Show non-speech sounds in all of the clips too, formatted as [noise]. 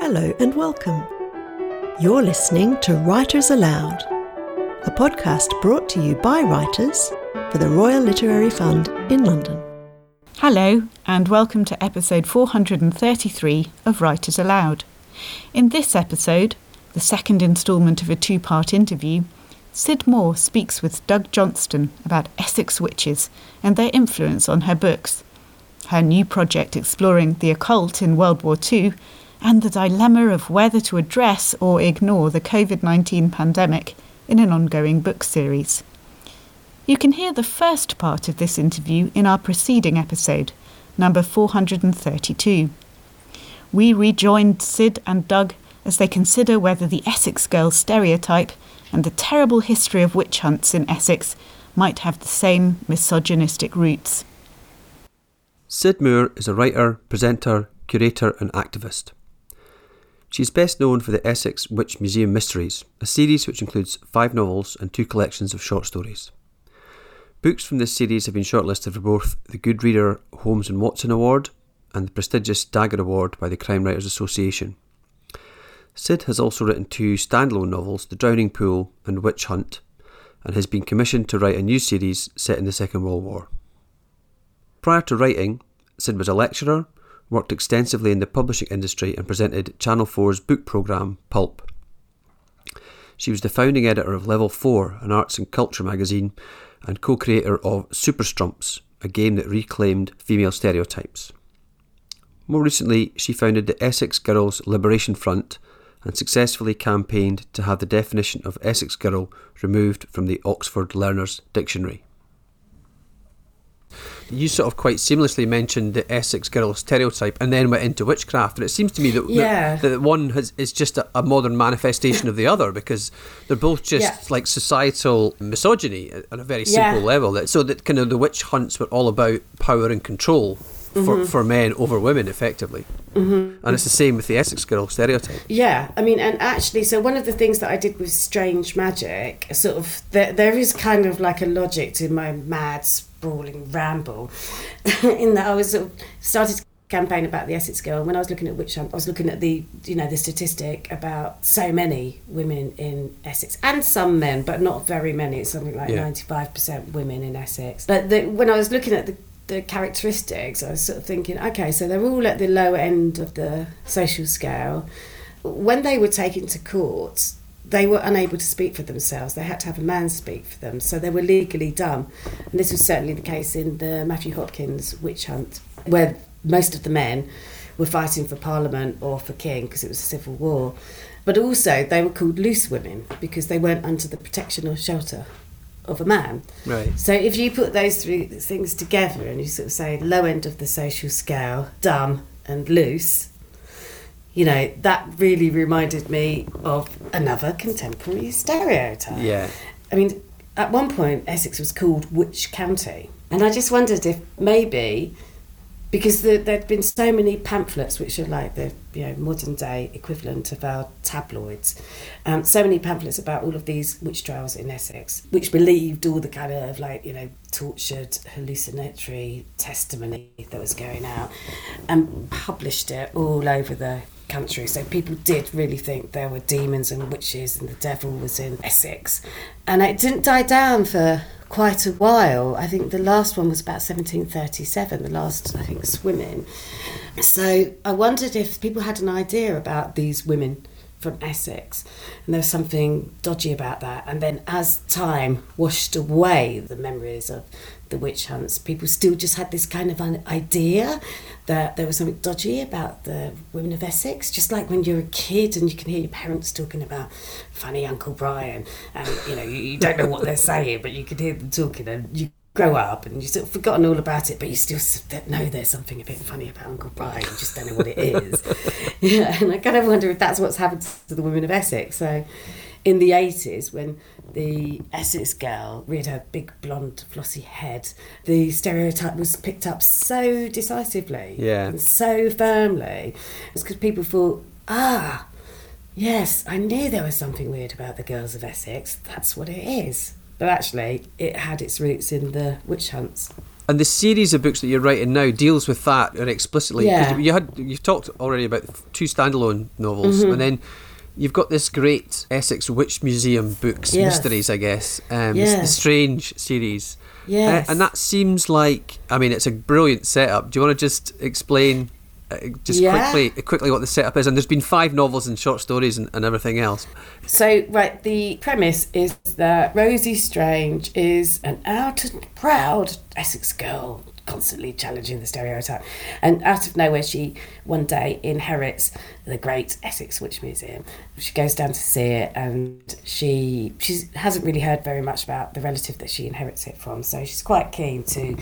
Hello and welcome. You're listening to Writers Aloud, a podcast brought to you by writers for the Royal Literary Fund in London. Hello, and welcome to episode 433 of Writers Aloud. In this episode, the second instalment of a two part interview, Syd Moore speaks with Doug Johnstone about Essex witches and their influence on her books. Her new project exploring the occult in World War II and the dilemma of whether to address or ignore the COVID 19 pandemic in an ongoing book series. You can hear the first part of this interview in our preceding episode, number 432. We rejoined Syd and Doug as they consider whether the Essex girl stereotype and the terrible history of witch hunts in Essex might have the same misogynistic roots. Syd Moore is a writer, presenter, curator, and activist. She is best known for the Essex Witch Museum Mysteries, a series which includes five novels and two collections of short stories. Books from this series have been shortlisted for both the Good Reader Holmes and Watson Award and the prestigious Dagger Award by the Crime Writers Association. Syd has also written two standalone novels, The Drowning Pool and Witch Hunt, and has been commissioned to write a new series set in the Second World War. Prior to writing, Syd was a lecturer, worked extensively in the publishing industry, and presented Channel 4's book programme, Pulp. She was the founding editor of Level 4, an arts and culture magazine, and co creator of Super Strumps, a game that reclaimed female stereotypes. More recently, she founded the Essex Girls Liberation Front and successfully campaigned to have the definition of Essex Girl removed from the Oxford Learners Dictionary. You sort of quite seamlessly mentioned the Essex girl stereotype and then went into witchcraft. And it seems to me that, Yeah. that, that one has, is just a, a modern manifestation of the other because they're both just Yeah. like societal misogyny at a very Yeah. simple level. That, so that kind of the witch hunts were all about power and control for, Mm-hmm. for men over women, effectively. Mm-hmm. And it's the same with the Essex girl stereotype. Yeah, I mean, and actually, so one of the things that I did with Strange Magic, sort of, there, there is kind of like a logic to my mad, sprawling ramble, [laughs] in that I was sort of started to campaign about the Essex Girl. And when I was looking at Hunt, I was looking at the, you know, the statistic about so many women in Essex and some men, but not very many. It's something like Yeah. 95% women in Essex. But the, when I was looking at the the characteristics, I was sort of thinking, okay, so they're all at the low end of the social scale. When they were taken to court, they were unable to speak for themselves. They had to have a man speak for them, so they were legally dumb. And this was certainly the case in the Matthew Hopkins witch hunt, where most of the men were fighting for Parliament or for King because it was a civil war. But also, they were called loose women because they weren't under the protection or shelter of a man. Right. So if you put those three things together and you sort of say low end of the social scale, dumb and loose, you know, that really reminded me of another contemporary stereotype. Yeah. I mean, at one point, Essex was called Witch County. And I just wondered if maybe, because the, there'd been so many pamphlets, which are like the you know modern day equivalent of our tabloids, um, so many pamphlets about all of these witch trials in Essex, which believed all the kind of like you know tortured hallucinatory testimony that was going out, and published it all over the country. So people did really think there were demons and witches and the devil was in Essex. And it didn't die down for quite a while. I think the last one was about 1737, the last, I think, swimming. So I wondered if people had an idea about these women from Essex, and there was something dodgy about that. And then as time washed away the memories of the witch hunts, people still just had this kind of idea that there was something dodgy about the women of Essex. Just like when you're a kid and you can hear your parents talking about funny Uncle Brian, and you know you, you don't know what they're saying, but you can hear them talking, and you grow up and you've sort of forgotten all about it, but you still know there's something a bit funny about Uncle Brian. You just don't know what it is. [laughs] [laughs] yeah, and I kind of wonder if that's what's happened to the women of Essex. So, in the 80s, when the Essex girl reared her big blonde flossy head, the stereotype was picked up so decisively Yeah. and so firmly. It's because people thought, ah, yes, I knew there was something weird about the girls of Essex. That's what it is. But actually, it had its roots in the witch hunts. And the series of books that you're writing now deals with that and explicitly. Yeah. You had you've talked already about two standalone novels, Mm-hmm. and then you've got this great Essex Witch Museum books, Yes. mysteries, I guess, um, the- the Strange series. Yes. Uh, and that seems like, I mean, it's a brilliant setup. Do you want to just explain, uh, Uh, just Yeah. quickly, quickly what the setup is? And there's been five novels and short stories and, and everything else. So, right, the premise is that Rosie Strange is an out and proud Essex girl, constantly challenging the stereotype. And out of nowhere, she one day inherits the great Essex Witch Museum. She goes down to see it, and she she hasn't really heard very much about the relative that she inherits it from. So she's quite keen to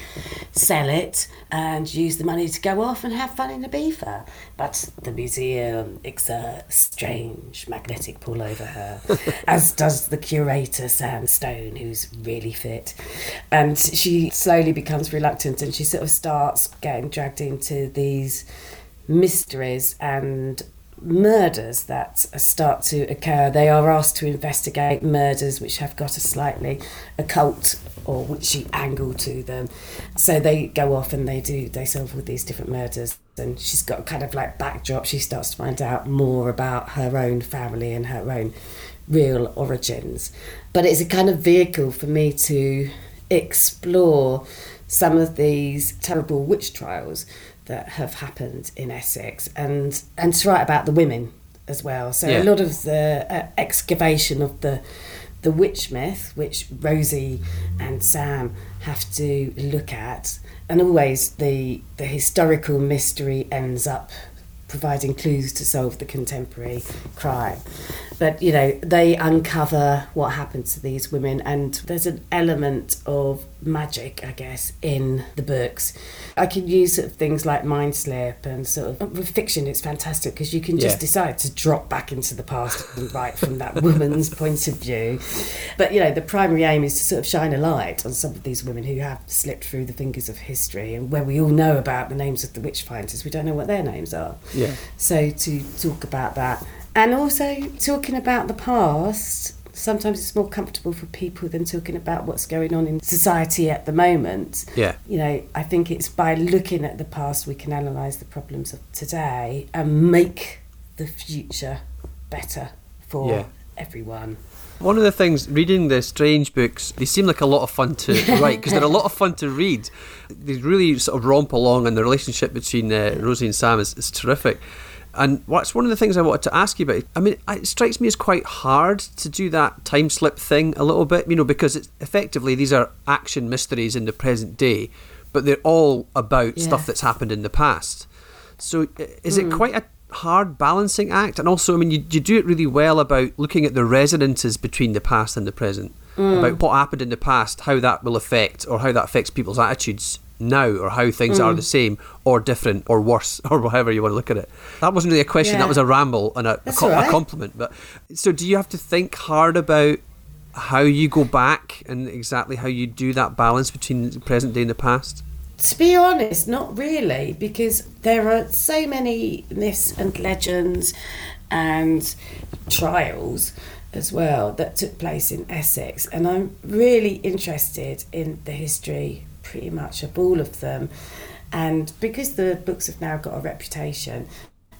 sell it and use the money to go off and have fun in Ibiza. But the museum exerts strange magnetic pull over her, [laughs] as does the curator Sam Stone, who's really fit. And she slowly becomes reluctant and she sort of starts getting dragged into these mysteries and murders that start to occur. They are asked to investigate murders which have got a slightly occult or witchy angle to them. So they go off and they do they solve all these different murders. And she's got kind of like backdrop. She starts to find out more about her own family and her own real origins. But it's a kind of vehicle for me to explore some of these terrible witch trials that have happened in Essex and and to write about the women as well. So Yeah. a lot of the uh, excavation of the the witch myth, which Rosie and Sam have to look at, and always the the historical mystery ends up providing clues to solve the contemporary crime. But you know, they uncover what happened to these women, and there's an element of magic, I guess, in the books. I can use sort of things like mind slip and sort of with fiction. It's fantastic because you can just Yeah. decide to drop back into the past and write from that [laughs] woman's point of view. But you know, the primary aim is to sort of shine a light on some of these women who have slipped through the fingers of history, and where we all know about the names of the witch finders, we don't know what their names are. Yeah. So to talk about that, and also talking about the past. Sometimes it's more comfortable for people than talking about what's going on in society at the moment. Yeah. You know, I think it's by looking at the past we can analyse the problems of today and make the future better for Yeah. everyone. One of the things, reading the strange books, they seem like a lot of fun to [laughs] write because they're a lot of fun to read. They really sort of romp along, and the relationship between uh, Rosie and Sam is, is terrific. And what's one of the things I wanted to ask you about? I mean, it strikes me as quite hard to do that time slip thing a little bit, you know, because it's effectively these are action mysteries in the present day, but they're all about stuff that's happened in the past. So is it hmm. quite a hard balancing act? And also, I mean, you, you do it really well about looking at the resonances between the past and the present, hmm. about what happened in the past, how that will affect, or how that affects people's attitudes now, or how things are mm. the same, or different, or worse, [laughs] or whatever you want to look at it. That wasn't really a question, that was a ramble and a, a, co- all a compliment. But so, do you have to think hard about? How you go back and exactly how you do that balance between the present day and the past? To be honest, not really, because there are so many myths and legends and trials as well that took place in Essex, and I'm really interested in the history pretty much of all of them. And because the books have now got a reputation,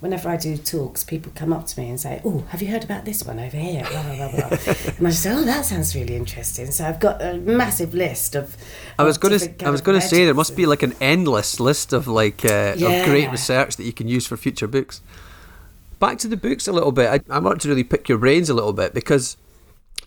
whenever I do talks, people come up to me and say, "Oh, have you heard about this one over here?" Blah blah blah blah. [laughs] and I just say, "Oh, that sounds really interesting." So I've got a massive list of. I was going to. I was going to say there must be like an endless list of like uh, of great research that you can use for future books. Back to the books a little bit. I, I want to really pick your brains a little bit because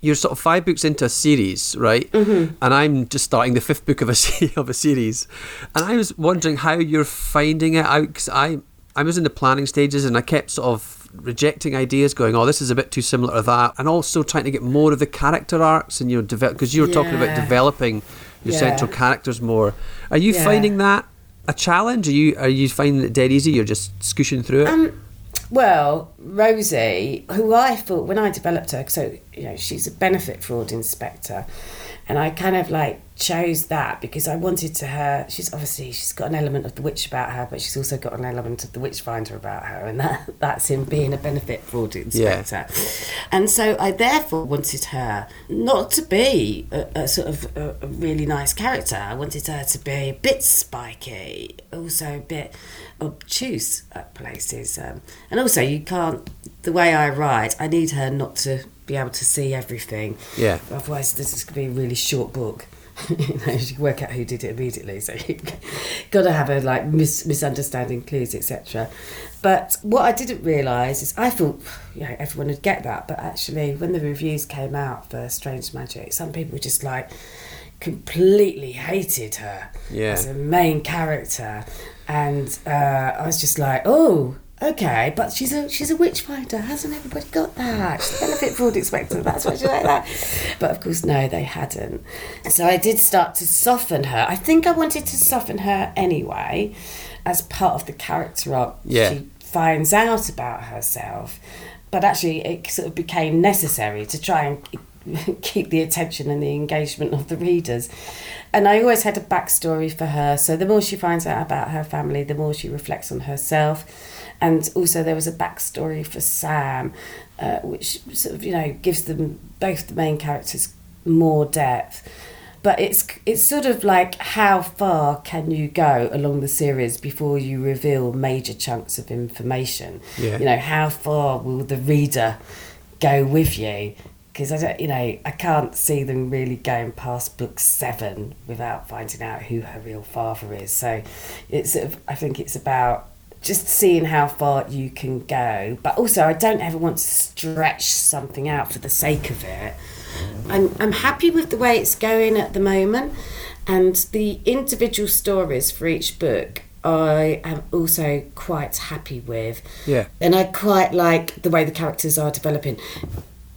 you're sort of five books into a series, right? Mm-hmm. And I'm just starting the fifth book of a [laughs] se- of a series, and I was wondering how you're finding it out because I I was in the planning stages and I kept sort of rejecting ideas, going, "Oh, this is a bit too similar to that," and also trying to get more of the character arcs and you know, develop because you were talking about developing your Yeah. central characters more. Are you Yeah. finding that a challenge? Are you are you finding it dead easy? You're just scooshing through it. Um, well, Rosie, who I thought when I developed her, so you know she's a benefit fraud inspector, and I kind of like chose that because I wanted to her. She's obviously she's got an element of the witch about her, but she's also got an element of the witchfinder about her, and that [laughs] that's in being a benefit fraud inspector. Yeah. And so I therefore wanted her not to be a, a sort of a, a really nice character. I wanted her to be a bit spiky, also a bit obtuse at places, um, and also you can't. The way I write, I need her not to be able to see everything. Yeah. Otherwise, this is going to be a really short book. [laughs] you know, you can work out who did it immediately. So you've [laughs] got to have a like mis- misunderstanding clues, etc. But what I didn't realise is I thought, you know, everyone would get that. But actually, when the reviews came out for Strange Magic, some people just like completely hated her Yeah. as a main character, and uh, I was just like, oh. Okay, but she's a she's a witch witchfinder. Hasn't everybody got that? She's a benefit fraud inspector. That's why she's like that. But of course, no, they hadn't. So I did start to soften her. I think I wanted to soften her anyway, as part of the character arc. Yeah. She finds out about herself, but actually, it sort of became necessary to try and [laughs] keep the attention and the engagement of the readers. And I always had a backstory for her. So the more she finds out about her family, the more she reflects on herself. And also, there was a backstory for Sam, uh, which sort of you know gives them both the main characters more depth. But it's it's sort of like how far can you go along the series before you reveal major chunks of information? Yeah. You know, how far will the reader go with you? Because I don't, you know, I can't see them really going past book seven without finding out who her real father is. So, it's sort of, I think it's about just seeing how far you can go. But also, I don't ever want to stretch something out for the sake of it. I'm, I'm happy with the way it's going at the moment, and the individual stories for each book I am also quite happy with. Yeah. And I quite like the way the characters are developing.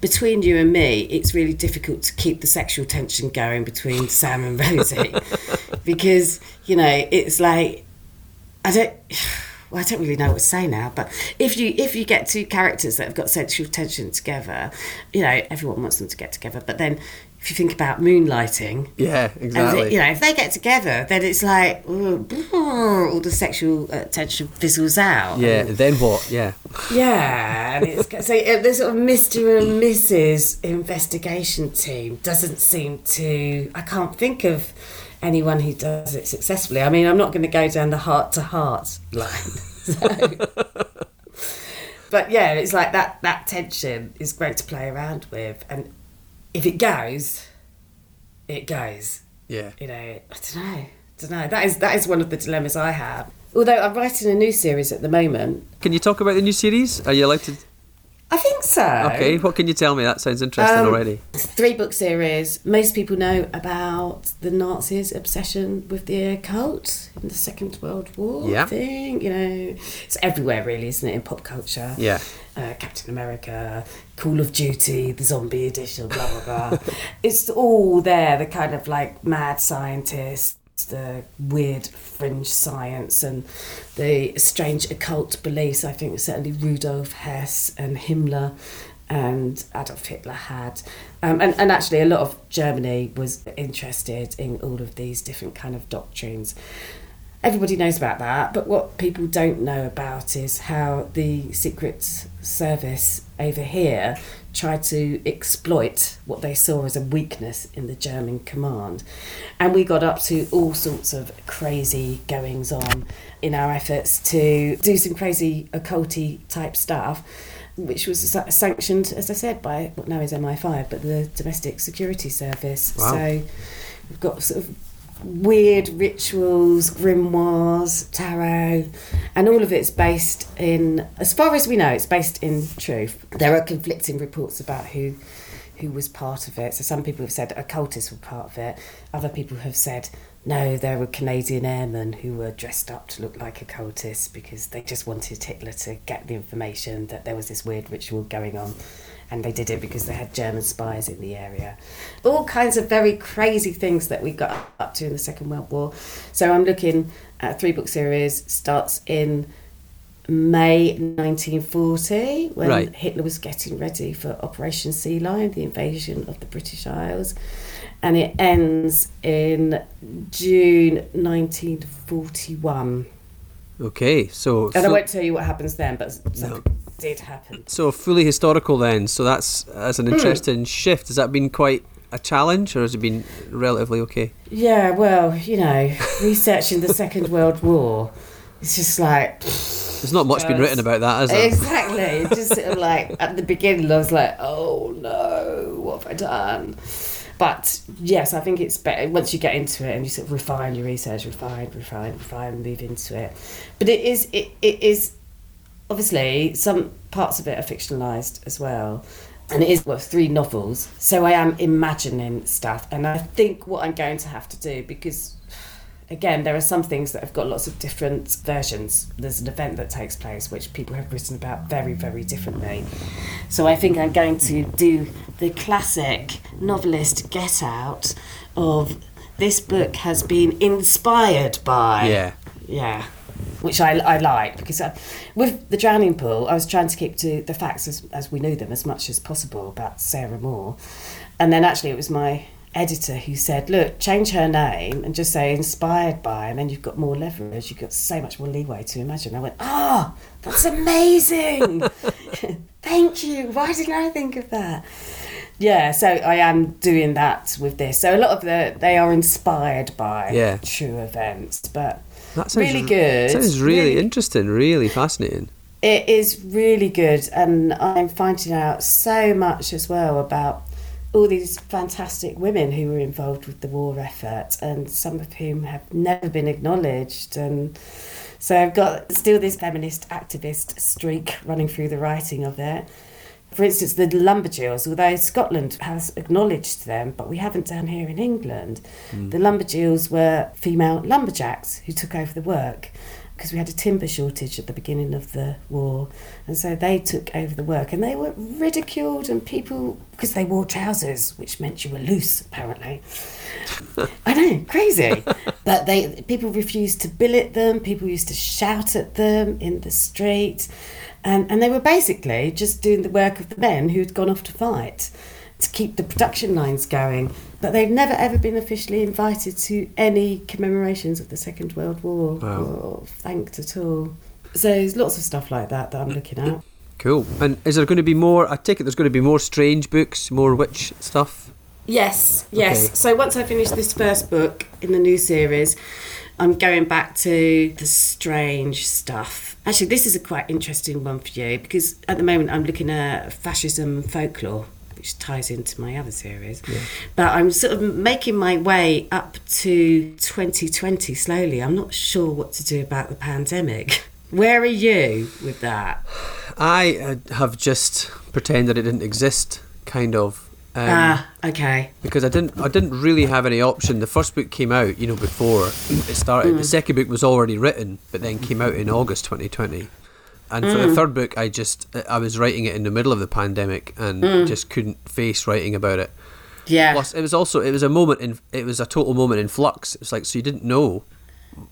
Between you and me, it's really difficult to keep the sexual tension going between Sam and Rosie [laughs] because, you know, it's like, I don't. Well, I don't really know what to say now, but if you if you get two characters that have got sexual tension together, you know everyone wants them to get together. But then, if you think about moonlighting, Yeah, exactly. they- you know, if they get together, then it's like all the sexual tension fizzles out. yeah, And- then what? Yeah. yeah, and it's so the sort of Mr. and Mrs. investigation team doesn't seem to. I can't think of anyone who does it successfully. I mean, I'm not going to go down the heart to heart line. [laughs] So. but yeah, it's like that. That tension is great to play around with, and if it goes, it goes Yeah. you know, I don't know, I don't know. That is that is one of the dilemmas I have. Although I'm writing a new series at the moment, Can you talk about the new series? Are you allowed to? I think so. Okay, what can you tell me? That sounds interesting Um, already. Three book series. Most people know about the Nazis' obsession with the occult in the Second World War Yeah. thing. You know, it's everywhere really, isn't it, in pop culture? Yeah. Uh, Captain America, Call of Duty, the zombie edition, blah blah blah. [laughs] it's all there. The kind of like mad scientists, the weird fringe science, and the strange occult beliefs. I think certainly Rudolf Hess and Himmler and Adolf Hitler had. Um, and, and actually, a lot of Germany was interested in all of these different kind of doctrines. Everybody knows about that, but what people don't know about is how the Secret Service over here tried to exploit what they saw as a weakness in the German command. And we got up to all sorts of crazy goings on in our efforts to do some crazy occulty type stuff which was sanctioned, as I said, by what now is MI5, but the Domestic Security Service. Wow. So we've got sort of weird rituals, grimoires, tarot, and all of it's based in, as far as we know, it's based in truth. There are conflicting reports about who who was part of it. So some people have said occultists were part of it. Other people have said no, there were Canadian airmen who were dressed up to look like occultists because they just wanted Hitler to get the information that there was this weird ritual going on. And they did it because they had German spies in the area. All kinds of very crazy things that we got up to in the Second World War. So I'm looking at a three book series, starts in May 1940 when Right. Hitler was getting ready for Operation Sea Lion, the invasion of the British Isles. And it ends in June 1941. Okay, so And I won't tell you what happens then, but something did happen. so fully historical then. So that's that's Hmm. an interesting shift. Has that been quite a challenge, or has it been relatively okay? Yeah, well, you know, researching the Second World War, it's just like. There's not much been written about that, has there? Exactly. It's just sort of like at the beginning, I was like, oh no, what have I done? But yes, I think it's better once you get into it and you sort of refine your research, refine, refine, refine, move into it. But it is, it, it is obviously some parts of it are fictionalized as well. And it is well, three novels, so I am imagining stuff, and I think what I'm going to have to do because again, there are some things that have got lots of different versions. There's an event that takes place which people have written about very, very differently. So I think I'm going to do the classic novelist get out of this book has been inspired by. Yeah. Yeah. Which I, I like because I, with the drowning pool, I was trying to keep to the facts as, as we knew them as much as possible about Sarah Moore. And then actually, it was my editor who said, Look, change her name and just say inspired by, and then you've got more leverage, you've got so much more leeway to imagine. I went, Ah, that's amazing. [laughs] Thank you. Why didn't I think of that? Yeah, so I am doing that with this. So a lot of the they are inspired by Yeah. true events, but That sounds really good. Sounds really, Really- interesting, really fascinating. it is really good, and I'm finding out so much as well about all these fantastic women who were involved with the war effort, and some of whom have never been acknowledged. And so I've got still this feminist activist streak running through the writing of it. For instance, the Lumberjills, although Scotland has acknowledged them, but we haven't down here in England, hmm. the Lumberjills were female lumberjacks who took over the work because we had a timber shortage at the beginning of the war. And so they took over the work and they were ridiculed and people, because they wore trousers, which meant you were loose apparently. I know, crazy. [laughs] but they people refused to billet them, people used to shout at them in the street. And, and they were basically just doing the work of the men who'd gone off to fight to keep the production lines going. But they've never ever been officially invited to any commemorations of the Second World War Wow. or thanked at all. So there's lots of stuff like that that I'm looking at. Cool. And is there going to be more? I take it there's going to be more strange books, more witch stuff. Yes, yes. Okay. So once I finish this first book in the new series, I'm going back to the strange stuff. Actually, this is a quite interesting one for you because at the moment I'm looking at fascism and folklore, which ties into my other series. But I'm sort of making my way up to 2020 slowly. I'm not sure what to do about the pandemic. Where are you with that? I uh, have just pretended it didn't exist, kind of. Um, ah, okay. because I didn't I didn't really have any option. The first book came out, you know, before it started. Mm. The second book was already written, but then came out in August 2020. And for Mm. the third book, I just I was writing it in the middle of the pandemic and Mm. just couldn't face writing about it. Yeah. Plus, it was also it was a moment in it was a total moment in flux. It's like so you didn't know.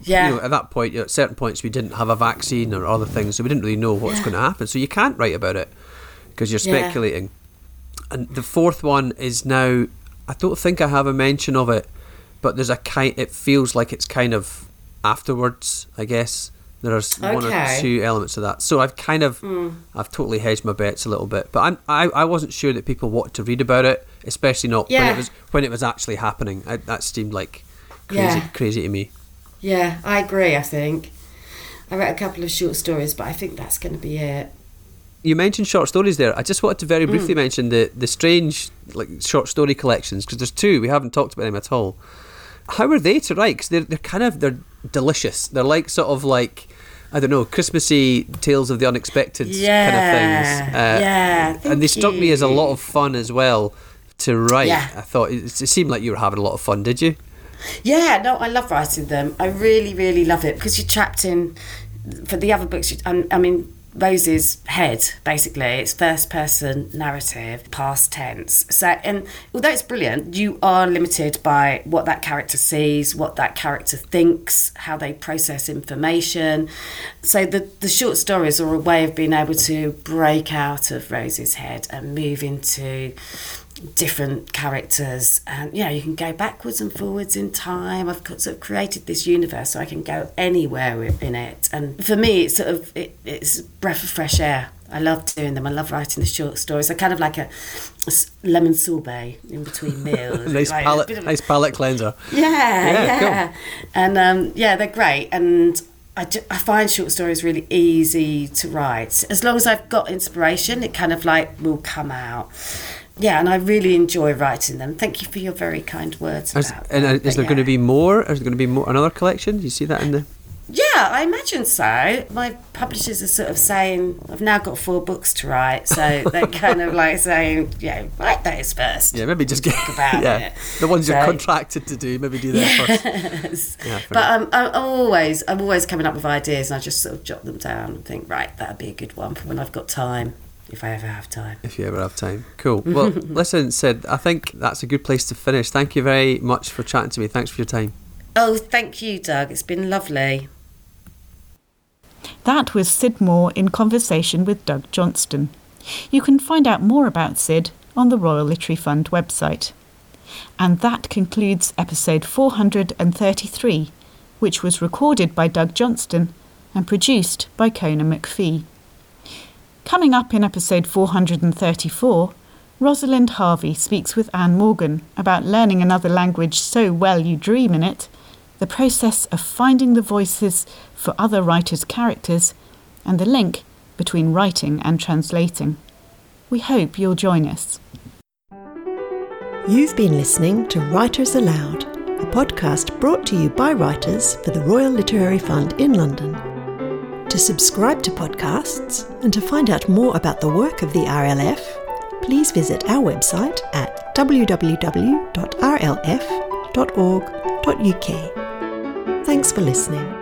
yeah. You know, at that point, you know, at certain points, we didn't have a vaccine or other things, so we didn't really know what's Yeah. going to happen. So you can't write about it because you're Yeah. speculating. And the fourth one is now. I don't think I have a mention of it, but there's a kind. It feels like it's kind of afterwards. I guess there's one or two elements of that. So I've kind of, hmm. I've totally hedged my bets a little bit. But I'm, I, I wasn't sure that people wanted to read about it, especially not when it was when it was actually happening. I, that seemed like crazy, Yeah. crazy to me. Yeah, I agree, I think. I wrote a couple of short stories, but I think that's going to be it. You mentioned short stories there. I just wanted to very briefly Mm. mention the the strange like short story collections because there's two. We haven't talked about them at all. How are they to write? Because they're they're kind of they're delicious. They're like sort of like I don't know Christmassy tales of the unexpected Yeah, kind of things. Uh, yeah, and they struck me as a lot of fun as well to write. Yeah. I thought it, it seemed like you were having a lot of fun. Did you? Yeah, no, I love writing them. I really, really love it because you're trapped in. For the other books, you- I'm- I mean, Rose's head, basically. It's first person narrative, past tense. So, and although it's brilliant, you are limited by what that character sees, what that character thinks, how they process information. So, the, the short stories are a way of being able to break out of Rose's head and move into different characters and yeah you can go backwards and forwards in time. I've sort of created this universe so i can go anywhere in it. And for me it's sort of it, it's a breath of fresh air. I love doing them. I love writing the short stories. They're kind of like a, a lemon sorbet in between [laughs] meals. Nice like palate of, nice palate cleanser. Yeah Yeah, yeah, and um, yeah they're great. And I, ju- I find short stories really easy to write. As long as i've got inspiration it kind of like will come out yeah, and I really enjoy writing them. Thank you for your very kind words Is, and uh, is there going to be more? Is there going to be more another collection? Do you see that in the? Yeah, I imagine so. My publishers are sort of saying I've now got four books to write, so they're [laughs] kind of like saying, yeah, write those first. Yeah, maybe just get about [laughs] yeah it. the ones you're contracted to do. Maybe do that first. [laughs] Yeah, But um, I'm, I'm always I'm always coming up with ideas, and I just sort of jot them down and think, right, that'd be a good one for when I've got time, if I ever have time. if you ever have time. Cool. [laughs] Well, listen, Syd, I think that's a good place to finish. Thank you very much for chatting to me. Thanks for your time. Oh, thank you, Doug. It's been lovely. That was Syd Moore in conversation with Doug Johnstone. You can find out more about Syd on the Royal Literary Fund website. And that concludes episode 433, which was recorded by Doug Johnstone and produced by Kona McPhee. Coming up in episode 434, Rosalind Harvey speaks with Anne Morgan about learning another language so well you dream in it, the process of finding the voices for other writers' characters, and the link between writing and translating. We hope you'll join us. You've been listening to Writers Aloud, a podcast brought to you by writers for the Royal Literary Fund in London. To subscribe to podcasts and to find out more about the work of the RLF, please visit our website at www.rlf.org.uk. Thanks for listening.